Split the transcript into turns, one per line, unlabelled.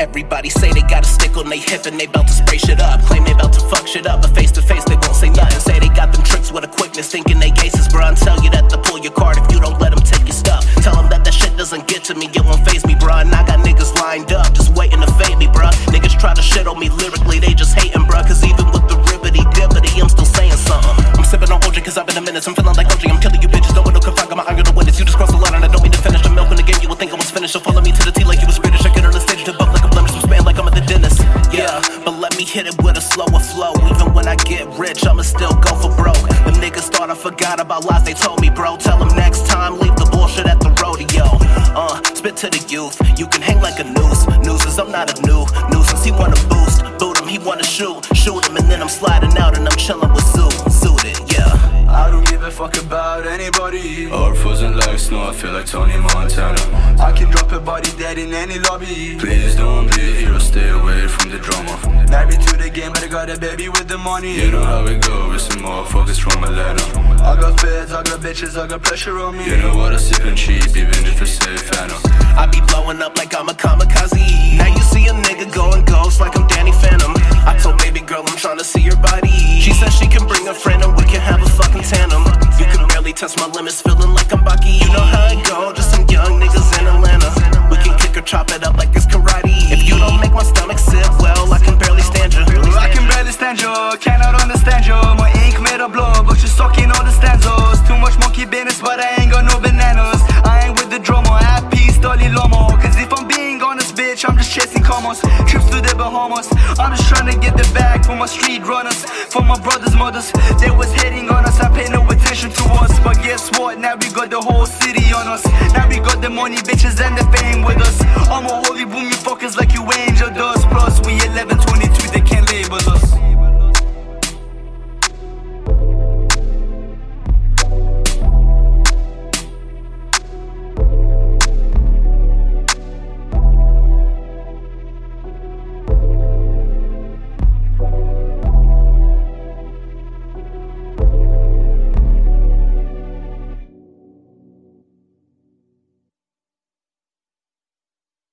Everybody say they got a stick on they hip and they bout to spray shit up. Claim they bout to fuck shit up, but face to face they won't say nothing. Say they got them tricks with a quickness, thinking they aces, bro. I tell you that to pull your card if you don't let them take your stuff. Tell them that that shit doesn't get to me, it won't phase me, bro. And I got niggas lined up, just waiting to fade me, bro. Niggas try to shit on me lyrically, they just hating, bro. Cause even with the ribbity dibbity, I'm still saying something. I'm sipping on OJ cause I've been a minute, I'm feeling like OJ. I'm killing you bitches, no one confine, got my eye on the witness. You just crossed the line and I don't mean to finish the milk in the game. You would think I was finished, so follow me to the T but let me hit it with a slower flow. Even when I get rich, I'ma still go for broke. Them niggas thought I forgot about lies they told me, bro. Tell them next time, leave the bullshit at the rodeo. Uh, spit to the youth, you can hang like a noose. Nooses, I'm not a new nuisance. He wanna boost, boot him, he wanna shoot, shoot him, and then I'm sliding out and I'm chilling with Zoo, suited, yeah.
I don't give a fuck about anybody.
Our frozen like snow, I feel like Tony Montana.
I can drop a body dead in any lobby.
Please don't be a hero, stay away from the drama.
Married to the game, but I got a baby with the money.
You know how it go, with some more motherfuckers from Atlanta.
I got feds, I got bitches, I got pressure on me.
You know what, I sip and cheap, even if it's safe, I know.
I be blowing up like I'm a kamikaze. Now you see a nigga going ghost like I'm Danny Phantom. I told baby girl I'm trying to see your body. She said she can bring a friend and we can have a fucking tandem. You can barely test my limits, feeling like I'm Bucky.
Cannot understand you. My ink made of blood, but you're sucking all the stanzas. Too much monkey business, but I ain't got no bananas. I ain't with the drama, at peace, Dalai Lama. Cause if I'm being honest, bitch, I'm just chasing commas. Trips to the Bahamas. I'm just trying to get the bag for my street runners, for my brothers, mothers. They was hating on us, I pay no attention to us. But guess what? Now we got the whole city on us. Now we got the money, bitches, and the fame with us. I'm a holy boom, you fuckers like